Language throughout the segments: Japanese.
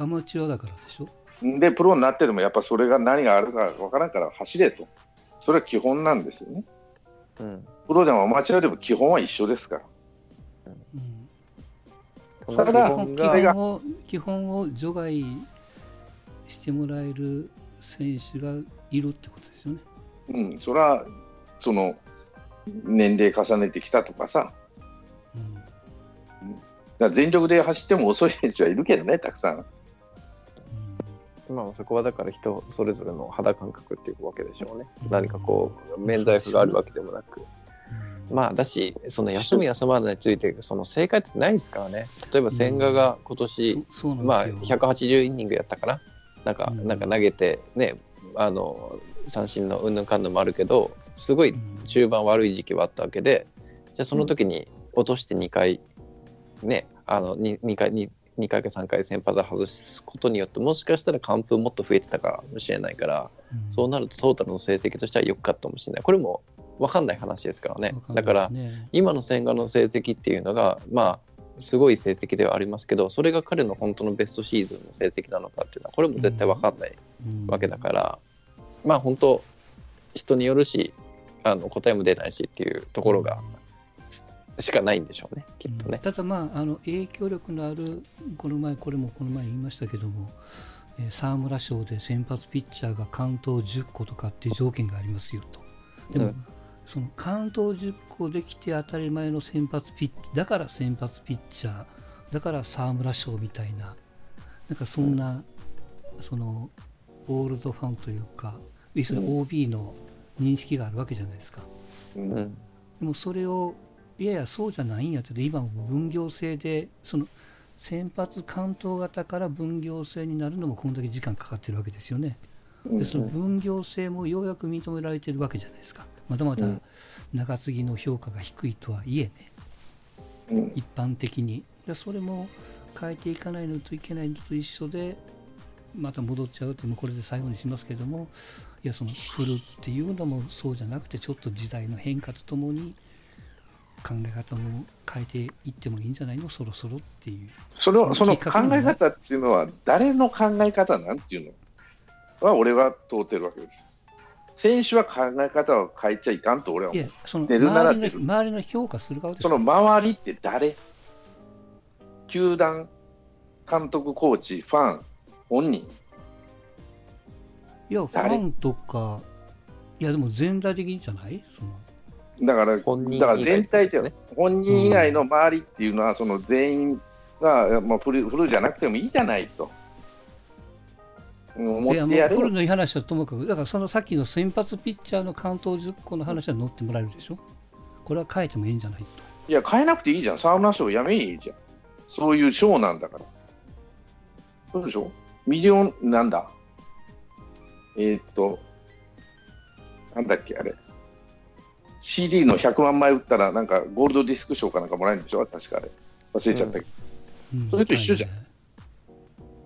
アマチュアだからでしょ？で、プロになってでもやっぱそれが何があるかわからんから走れと。それは基本なんですよね。うん。プロでもアマチュアでも基本は一緒ですから。うんそただ基本を基本を除外してもらえる選手がいるってことですよね。うん、それは、その、年齢重ねてきたとかさ、うんだから全力で走っても遅い選手はいるけどね、たくさん。まあそこはだから人それぞれの肌感覚っていうわけでしょうね。うん何かこう免罪符があるわけでもなく。うんまあだしその休み休まないについてその正解ってないですからね。例えば千賀が今年、うなんまあですよ。180イニングやったかな。なんか、うんなんか投げてねあの三振のうんぬんかんぬんもあるけどすごいうん中盤悪い時期はあったわけでじゃあその時に落として2回ねあの 2, 2回に2回か3回先発を外すことによってもしかしたら完封もっと増えてたかもしれないから、うん。そうなるとトータルの成績としては良かったかもしれない。これも分かんない話ですからね。わかんないだから今の千賀の成績っていうのがまあすごい成績ではありますけどそれが彼の本当のベストシーズンの成績なのかっていうのはこれも絶対分かんないうん。わけだから、まあ本当人によるしあの答えも出ないしっていうところがしかないんでしょうねきっとね。うん。ただまああの影響力のあるこの前これもこの前言いましたけども、えー沢村賞で先発ピッチャーがカウントを10個とかっていう条件がありますよと。でも、うん。そのカウントを10個できて当たり前の先発ピッだから先発ピッチャーだから沢村賞みたいななんかそんな、そのオールドファンというか要するに OB の認識があるわけじゃないですか。うんうん。でもそれをいやいやそうじゃないんやって今も分業制でその先発関東型から分業制になるのもこんだけ時間かかってるわけですよね。でその分業制もようやく認められてるわけじゃないですか。まだまだうん。中継ぎの評価が低いとはいえね。うん。一般的に。でそれも変えていかないのといけないのと一緒でまた戻っちゃうともうこれで最後にしますけどもいやその振るっていうのもそうじゃなくてちょっと時代の変化とともに考え方も変えていってもいいんじゃないの？そろそろっていう。それをその考え方っていうのは、誰の考え方なんていうの？は、俺は通ってるわけです。選手は考え方を変えちゃいかんと俺は思ういやその出るなら周り周りの評価する側です。その周りって誰？球団、監督、コーチ、ファン、本人。いやフ誰ァンとかいやでも全体的にじゃない？そのだから、だから全体じゃ、本人以外の周りっていうのは、その全員が、まあ、フルフルじゃなくてもいいじゃないと。うん思ってやれよもうフルのいい話はともかくだからそのさっきの先発ピッチャーの関東10個の話は乗ってもらえるでしょ？これは変えてもいいんじゃないといや、変えなくていいじゃん。沢村賞やめいいじゃん。そういう賞なんだから。そうでしょ？ミリオン、なんだ？えーっと、なんだっけ、あれ。CD の100万枚売ったら、なんかゴールドディスク賞かなんかもらえるんでしょ？確かあれ。忘れちゃったけど。うんそれと一緒じゃんはいね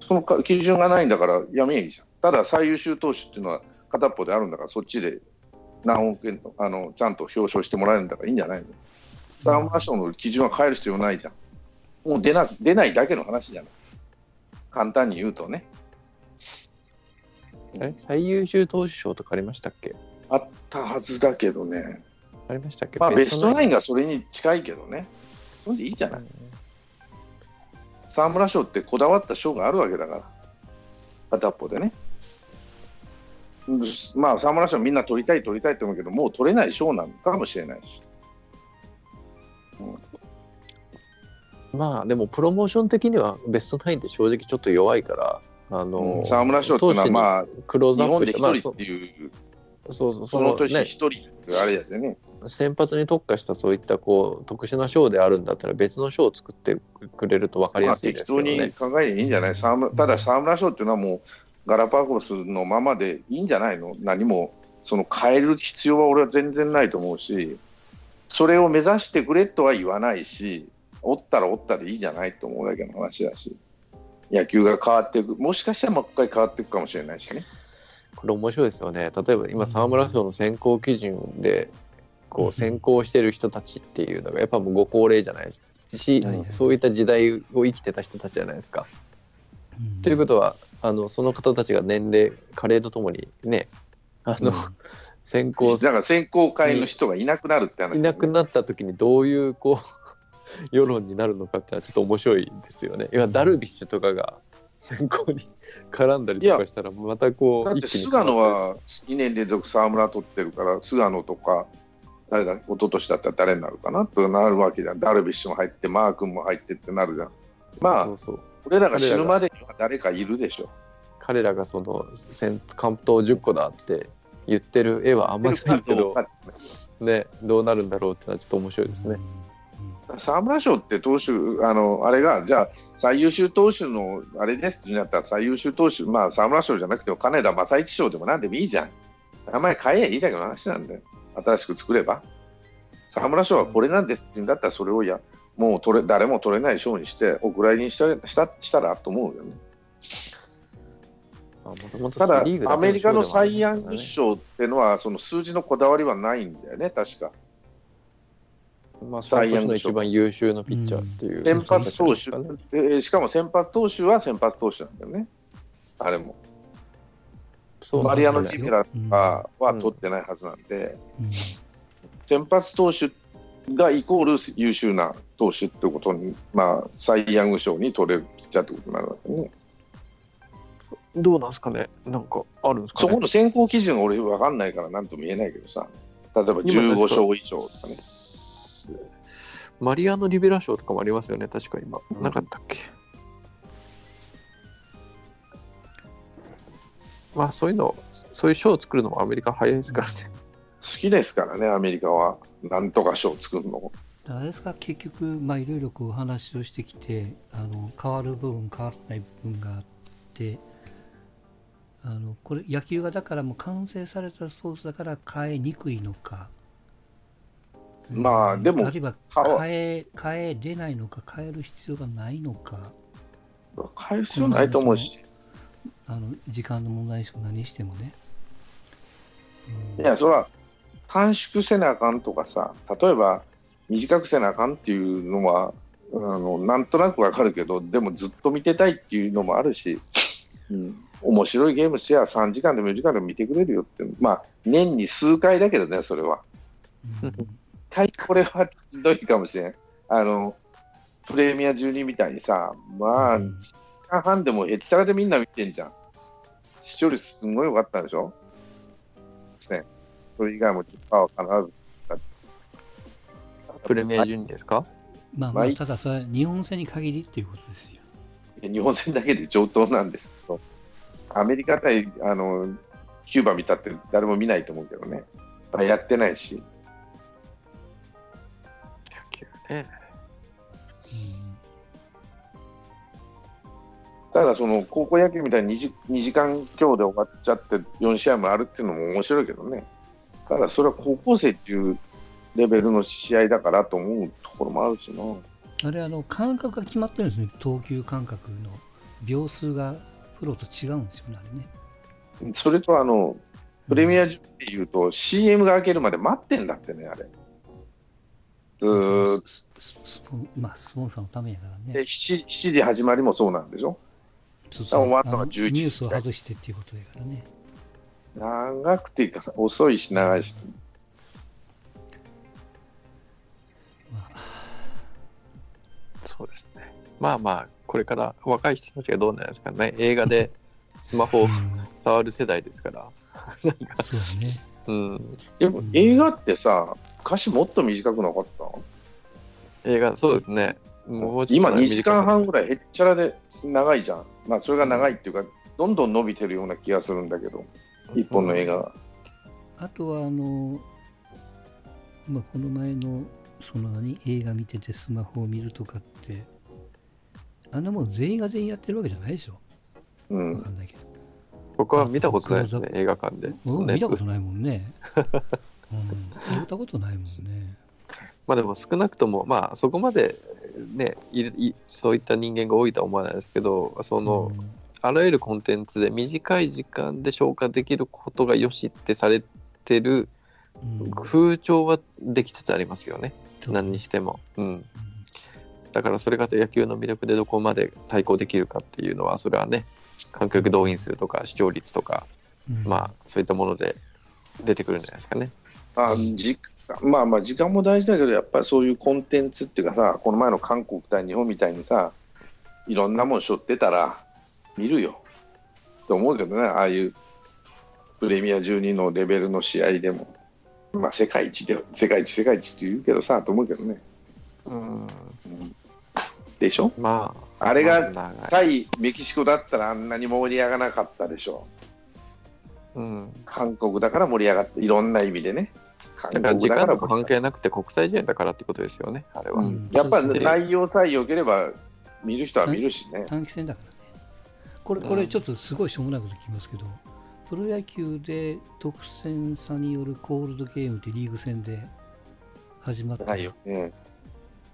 そのか基準がないんだからやめいいじゃん。ただ最優秀投手っていうのは片っぽであるんだから、そっちで何億円あのちゃんと表彰してもらえるんだからいいんじゃないの？沢村賞の基準は変える必要ないじゃん。もう出な出ないだけの話じゃない。簡単に言うとね。え？最優秀投手賞とかありましたっけ？あったはずだけどね。ありましたっけ？まあベストナインががそれに近いけどね。それでいいじゃない？沢村賞ってこだわった賞があるわけだから。片っぽでね。うんまあ沢村賞みんな取りたい取りたいと思うけど、もう取れない賞なのかもしれないし。まあでもプロモーション的にはベストナインって正直ちょっと弱いからあの、うん沢村賞っていうのはまあクローズアップしてまあそ人っていう、そうそうその年ね一人あれやでね。先発に特化したそういったこう特殊な賞であるんだったら別の賞を作ってくれると分かりやすいで適当にすけどね。考えていいんじゃない？ただ沢村賞っていうのはもうガラパゴスのままでいいんじゃないの？何もその変える必要は俺は全然ないと思うしそれを目指してくれとは言わないしおったらおったでいいじゃないと思うだけの話だし。野球が変わっていく。もしかしたらもう一回変わっていくかもしれないしね。これ面白いですよね。例えば今沢村賞の選考基準でこうんう選考してる人たちっていうのがやっぱもうご高齢じゃないし、はいはいそういった時代を生きてた人たちじゃないですか。うん。ということはあのその方たちが年齢加齢とともにねあの、うん。選考だから選考会の人がいなくなるって話、いなくなった時にどういうこう 世論になるのかってのはちょっと面白いですよね。いやダルビッシュとかが選考に絡んだりとかしたらまたこうだって菅野は2年連続沢村取ってるから、菅野とか、誰だ、一昨年だったら誰になるかなとなるわけじゃん。ダルビッシュも入って、マー君も入ってってなるじゃん。まあそ、うそう俺らが死ぬまでには誰かいるでしょ。彼らがその戦関東10個だって言ってる絵はあんまないけど、ね、どうなるんだろうってのはちょっと面白いですね。沢村賞って投手、あのあれが、じゃあ、最優秀投手のあれですってなったら、最優秀投手、まあ、沢村賞じゃなくても、金田正一賞でもなんでもいいじゃん。名前変えやいいだけの話なんだよ。新しく作れば。沢村賞はこれなんですって言うんだったら、それをや、もう取れ誰も取れない賞にして、お蔵入りにしたしたしたらと思うよね。ただ、アメリカのサイ・ヤング賞っていうのは、その数字のこだわりはないんだよね、確か。まあ、その年の一番優秀なピッチャーっていう、先発投手しかも先発投手は先発投手なんだよね、あれも。そうマリアノ・ジメラとかは取ってないはずなんで、うん。先発投手がイコール優秀な投手ってことに、まあ、サイ・ヤング賞に取れるピッチャーってことになるわけね。どうなんですかね、なんかあるんですかね？そこの選考基準が俺分かんないから何とも言えないけどさ、例えば15勝以上とかね。マリアノ・リベラ賞とかもありますよね、確か今。うん。なかったっけ？まあそういうの、そういう賞を作るのもアメリカ早いですからね。好きですからね、アメリカは。なんとか賞作るの。だからあれですか？結局まあいろいろこう話をしてきてあの変わる部分変わらない部分があってあのこれ野球がだからもう完成されたスポーツだから変えにくいのかうんまあでもあるいは変え変えれないのか変える必要がないのか変える必要ないと思うし。あの時間の問題にしても何にしてもね、うん。いや、それは短縮せなあかんとかさ、例えば短くせなあかんっていうのは、あのなんとなくわかるけど、でもずっと見てたいっていうのもあるし、うん、面白いゲームしや3時間でも4時間でも見てくれるよって、まあ、年に数回だけどね、それは。回これはひどいかもしれん。あのプレミア12みたいにさ、まあ、うん。1時間半でもへっちゃらでみんな見てんじゃん。視聴率すごい良かったでしょ。それ以外もパワー必ず。プレミア12ですかまあまあただそれ日本戦に限りっていうことですよ日本戦だけで上等なんですけど、アメリカ対あのキューバ見たって誰も見ないと思うけどね。やってないし。野球ね。ただその高校野球みたいに 2, 時2時間強で終わっちゃって4試合もあるっていうのも面白いけどね。ただそれは高校生っていうレベルの試合だからと思うところもあるしな。あれあの感覚が決まってるんですね投球感覚の秒数がプロと違うんですよねあれねそれとあのプレミア10っていうと CM が開けるまで待ってんだってね、あれ。ずーっとスススポンまあスポンサーのためやからでね 7, 7時始まりもそうなんでしょ？そう終わったのがあの11ニュースを外してっていうことやからね長くていうか遅いし長いし。まあそうですね。まあまあ、これから若い人たちがどうなんですかね。映画で スマホをうん触る世代ですから。そうだね うん。でも映画ってさ、歌詞もっと短くなかった映画、そうですね。もう今とね2時間半ぐらいへっちゃらで長いじゃん。まあそれが長いっていうか、どんどん伸びてるような気がするんだけど、一本の映画が。あとはあの、まあ、この前のその何映画見ててスマホを見るとかってあんなもん全員が全員やってるわけじゃないでしょ。わうん。かんないけど、僕は見たことないですね映画館で。見たことないもんね、うん、見たことないもんねまあでも少なくとも、まあそこまでね、いいそういった人間が多いとは思わないですけど、その、あらゆるコンテンツで短い時間で消化できることが良しってされてるうんうん風潮はできつつありますよね。そう何にしても。うん。だからそれが野球の魅力でどこまで対抗できるかっていうのは、それはね、観客動員数とか視聴率とか、うんまあそういったもので出てくるんじゃないですかね。あじまあまあ時間も大事だけどやっぱりそういうコンテンツっていうかさこの前の韓国対日本みたいにさいろんなもん背負ってたら見るよ。と思うけどねああいうプレミア12のレベルの試合でも。まあ世界一で世界一世界一って言うけどさと思うけどね。うん、でしょ？まあ、あれが対メキシコだったらあんなに盛り上がらなかったでしょ。うん、韓国だから盛り上がっていろんな意味でね。韓だから時間とか関係なくて国際試合だからってことですよね、あれは。うん。やっぱ内容さえ良ければ見る人は見るしね。短期戦だからね。これこれちょっとすごいしょうもないこと聞きますけど、プロ野球で得点差によるコールドゲームってリーグ戦で始まったらないよ。ね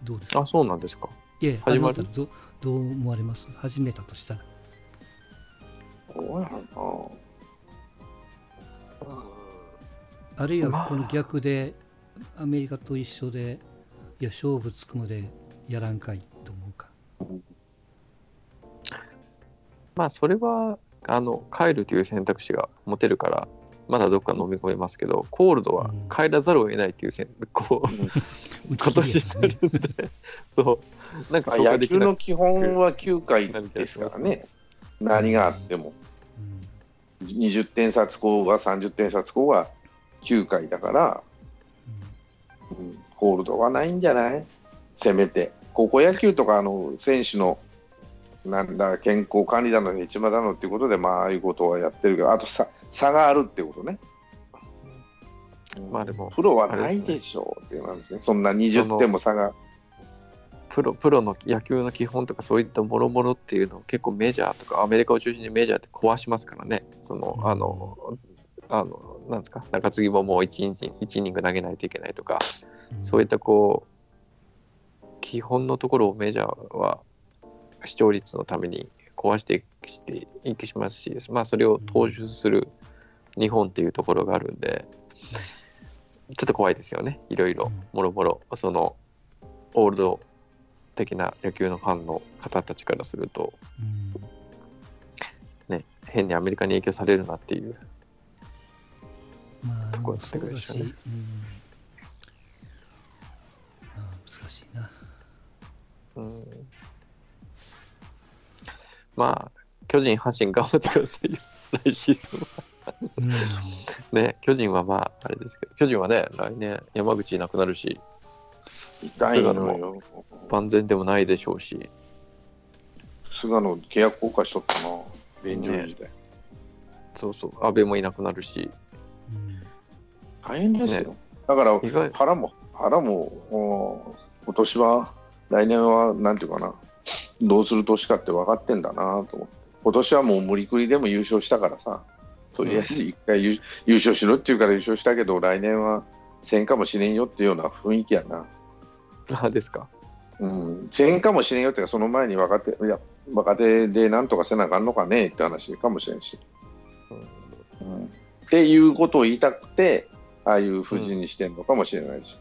どうですか？あ、そうなんですか？いや始まった。らどどう思われます？始めたとしたら。どうやろあるいまあ。はこの逆でアメリカと一緒でいや勝負つくまでやらんかいと思うか。まあ、それは、あの、帰るという選択肢が持てるから、まだどっか飲み込めますけど、コールドはうん。帰らざるを得ないっていう選、こう、打ち今切りやね。年になるんで、そう、なんか野球の基本は9回ですからね。何があっても。うん。20点差つこうが30点差つこうが9回だから、うんホールドはないんじゃない？せめて。高校野球とかあの選手のなんだ健康管理だの、一番だのっていうことで、まあ、ああいうことはやってるけど、あと差差があるってことね。まあでもプロはないでしょうっていうなんですね。そんな20点も差が。プロプロの野球の基本とかそういったもろもろっていうのを結構メジャーとかアメリカを中心にメジャーって壊しますからね。そのあの、あのなんですか？中継ぎももう1日1イニング投げないといけないとか、うん。そういったこう基本のところをメジャーは視聴率のために壊してしていきしますし、まあ、それを踏襲する日本っていうところがあるんで、ちょっと怖いですよね、いろいろうん、もろもろ、そのオールド的な野球のファンの方たちからすると、うん。ね、変にアメリカに影響されるなっていう、まあところそうだし、ねうんまあ、難しいな。うん、まあ、巨人、阪神頑張ってくださいよ、来シーズンは。うんね、巨人はまあ、あれですけど、巨人はね、来年、山口いなくなるし、痛いのよ。万全でもないでしょうし、菅野、契約更改しとったな、便乗時代。そうそう、安倍もいなくなるし、うん大変ですよ。ねだから腹も、腹も、お今年は、来年は、なんていうかな、どうする年かって分かってんだなと思って。今年はもう無理くりでも優勝したからさ、とりあえず一回優,、優勝しろっていうから優勝したけど、来年はせんかもしれんよっていうような雰囲気やな。あですか。うん、せんかもしれんよっていうか、その前に若手、いや、若手でなんとかせなあかんのかねって話かもしれんし。うんっていうことを言いたくて、ああいう布陣にしてるのかもしれないし。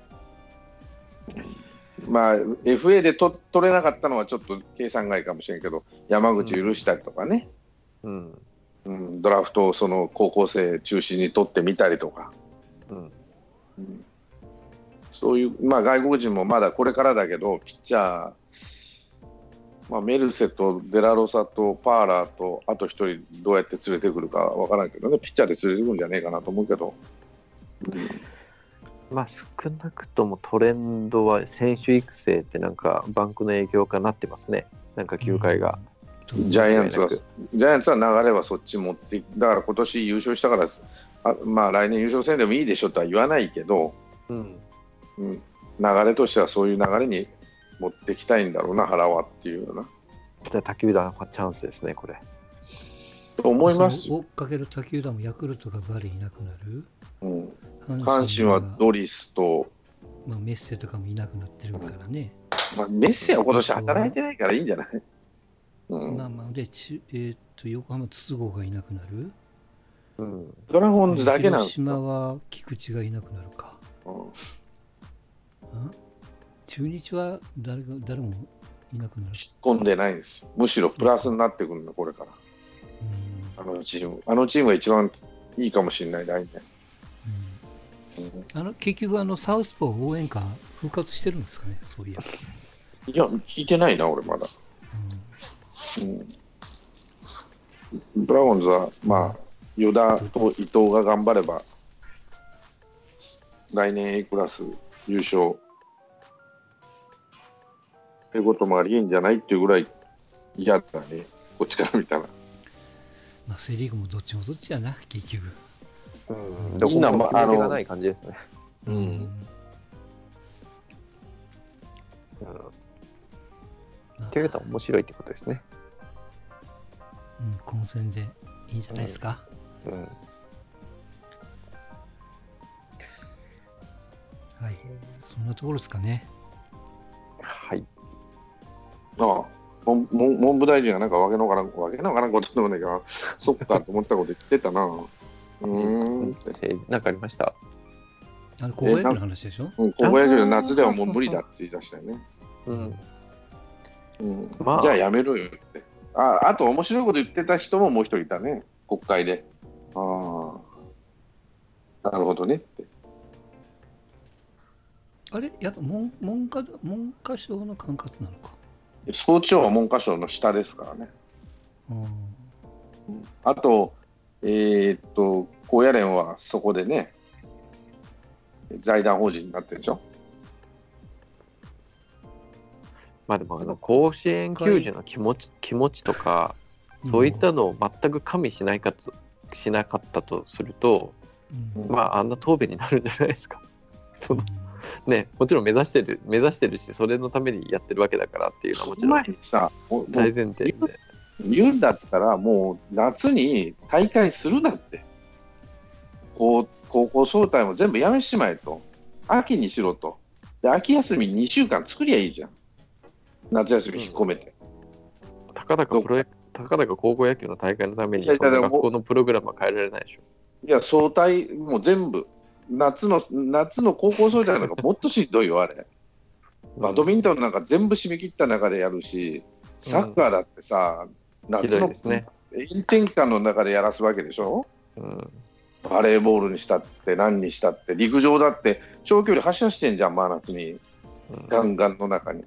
まあ、FA でと取れなかったのはちょっと計算外かもしれんけど、山口許したりとかね、うん。うん、ドラフトをその高校生中心に取ってみたりとか、うん。うん。そういう、まあ、外国人もまだこれからだけど、ピッチャー、まあ、メルセとデラロサとパーラーと、あと一人、どうやって連れてくるかわからんけどね、ピッチャーで連れてくるんじゃねえかなと思うけど、まあ、少なくともトレンドは選手育成ってなんかバンクの影響かなってますね。なんか球界が。ジャイアンツは、間ジャイアンツは流れはそっち持っていだから今年優勝したから、あまあ、来年優勝戦でもいいでしょとは言わないけど、うん。うん、流れとしてはそういう流れに持ってきたいんだろうな、原はっていうような。じゃあ、他球団はチャンスですね、これ。と思います追っかける他球団もヤクルトがバリいなくなる？うん阪阪神はドリスと、まあ、メッセとかもいなくなってるからね、まあ、メッセは今年働いてないからいいんじゃない、うんまあまあでちえーっと横浜筒香がいなくなる？うん。ドラゴンズだけなんです広島よ。は菊池がいなくなるか、うんうん？中日は誰が誰もいなくなる？引っ込んでないんです。むしろプラスになってくるの、これから。うんあのチーム。あのチームが一番いいかもしれない、来年。うんあの結局あのサウスポー応援歌復活してるんですかね、そういや。いや、聞いてないな、俺まだ。うんドラゴンズは、まあ、与田と伊藤が頑張れば、来年 A クラス優勝っていうこともありえんじゃないっていうぐらい嫌だね、こっちから見たら。まあ、セ・リーグもどっちもどっちやな、結局。うん、どこも決め手がない感じですね。ううんっていうことは面白いってことですね。うん、混戦でいいんじゃないですか。うん、はい。そんなところですかね。はい。ああ文文文部大臣がなんかわけのわからん、わけのわからんことでもないから、そっかと思ったこと言ってたな。うーん。先生、なんかありました？あの、高校野球の話でしょ？うん高校野球の夏ではもう無理だって言い出したよね。うん。うんまあじゃあやめろよって。ああと面白いこと言ってた人ももう一人いたね、国会で。ああ、なるほどねって。あれ？やっぱ文文科文科省の管轄なのか。スポーツ庁は文科省の下ですからね。うんあと、えーっと、高野連はそこでね、財団法人になってるでしょ。まあでも、あの甲子園球児の気持ち気持ちとか、そういったのを全く加味しないかとしなかったとすると、うんまあ、あんな答弁になるんじゃないですか。そのうね、もちろん目指してる、目指してるし、それのためにやってるわけだからっていうのはもちろん大前提で。言うんだったら、もう夏に大会するなって。こう高校総体も全部やめしまえと。秋にしろと。で、秋休み2週間作りゃいいじゃん。夏休み引っ込めて。たかだかプロ野たかだか高校野球の大会のために、学校のプログラムは変えられないでしょ。いや、総体もう全部。夏の、夏の高校総体なんかもっとしんどいよ、あれ。バドミントンなんか全部締め切った中でやるし、サッカーだってさ、夏のいですね。炎天下の中でやらすわけでしょ？うん、バレーボールにしたって何にしたって陸上だって長距離発射してんじゃん真夏に。うん。ガンガンの中に。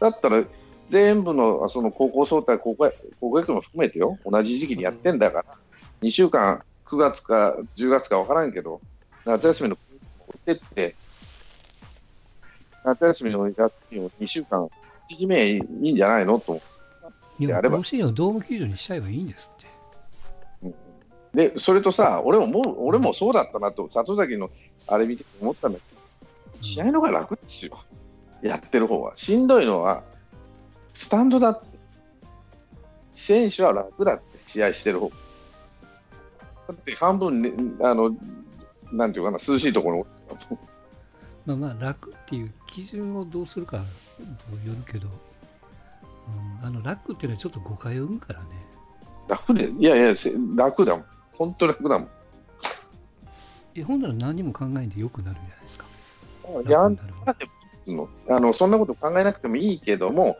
だったら全部のあその高校総体高校高校野球も含めてよ。同じ時期にやってんだから。2週間9月か10月か分からんけど夏休みの置いてって夏休みの休みを2週間縮めいいんじゃないのと思いや、やれば甲子園をドーム球場にしちゃえばいいんですって。うでそれとさ俺ももう俺もそうだったなと里崎のあれ見て思ったんだけど試合の方が楽ですよ、やってる方は。しんどいのは、スタンドだって。選手は楽だって、試合してる方。だって半分、ね、あの、なんていうかな、涼しいところにまあまあ、楽っていう基準をどうするかによるけど、うん、あの楽っていうのはちょっと誤解を生むからね。楽で、いやいや、せ楽だもん。本当楽だもん。え、ほんなら何も考えんでよくなるんじゃないですか。やあのそんなこと考えなくてもいいけども、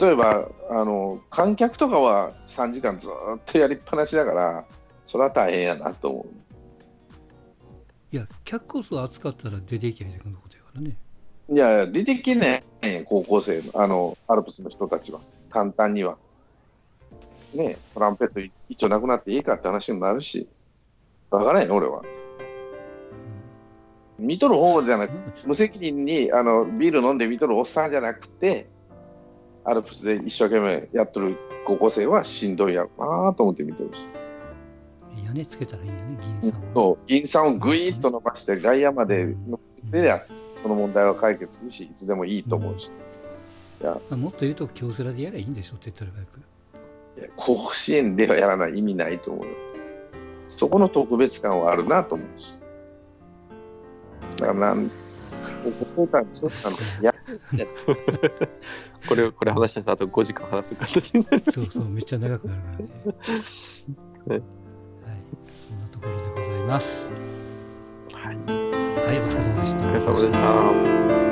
例えばあの観客とかは3時間ずーっとやりっぱなしだから、それは大変やなと思う。いや、客こそ暑かったら出ていきゃいいってことやからね。いやいや、出てきねえ、高校生の、あの、アルプスの人たちは、簡単には。ねえトランペット一丁なくなっていいかって話になるし、わからんよ、俺は。見とる方じゃなく無責任にあのビール飲んで見とるおっさんじゃなくて、アルプスで一生懸命やっとる高校生はしんどいやろなと思って見てるし。と屋根つけたらいいよね、銀さんは。そう、銀さんをぐいっと伸ばして、外野まで乗せてりゃ、その問題は解決するし、いつでもいいと思うし。まあ、もっと言うと、京セラでやればいいんでしょって言ったら早く。いや甲子園ではやらない意味ないと思うよ。そこの特別感はあるなと思うし。だからなん、これをこれ話したあと5時間話す形になる。そうそう、めっちゃ長くなるからね。そんなところでございます。はい、はい、お疲れ様でした。お疲れ様でした。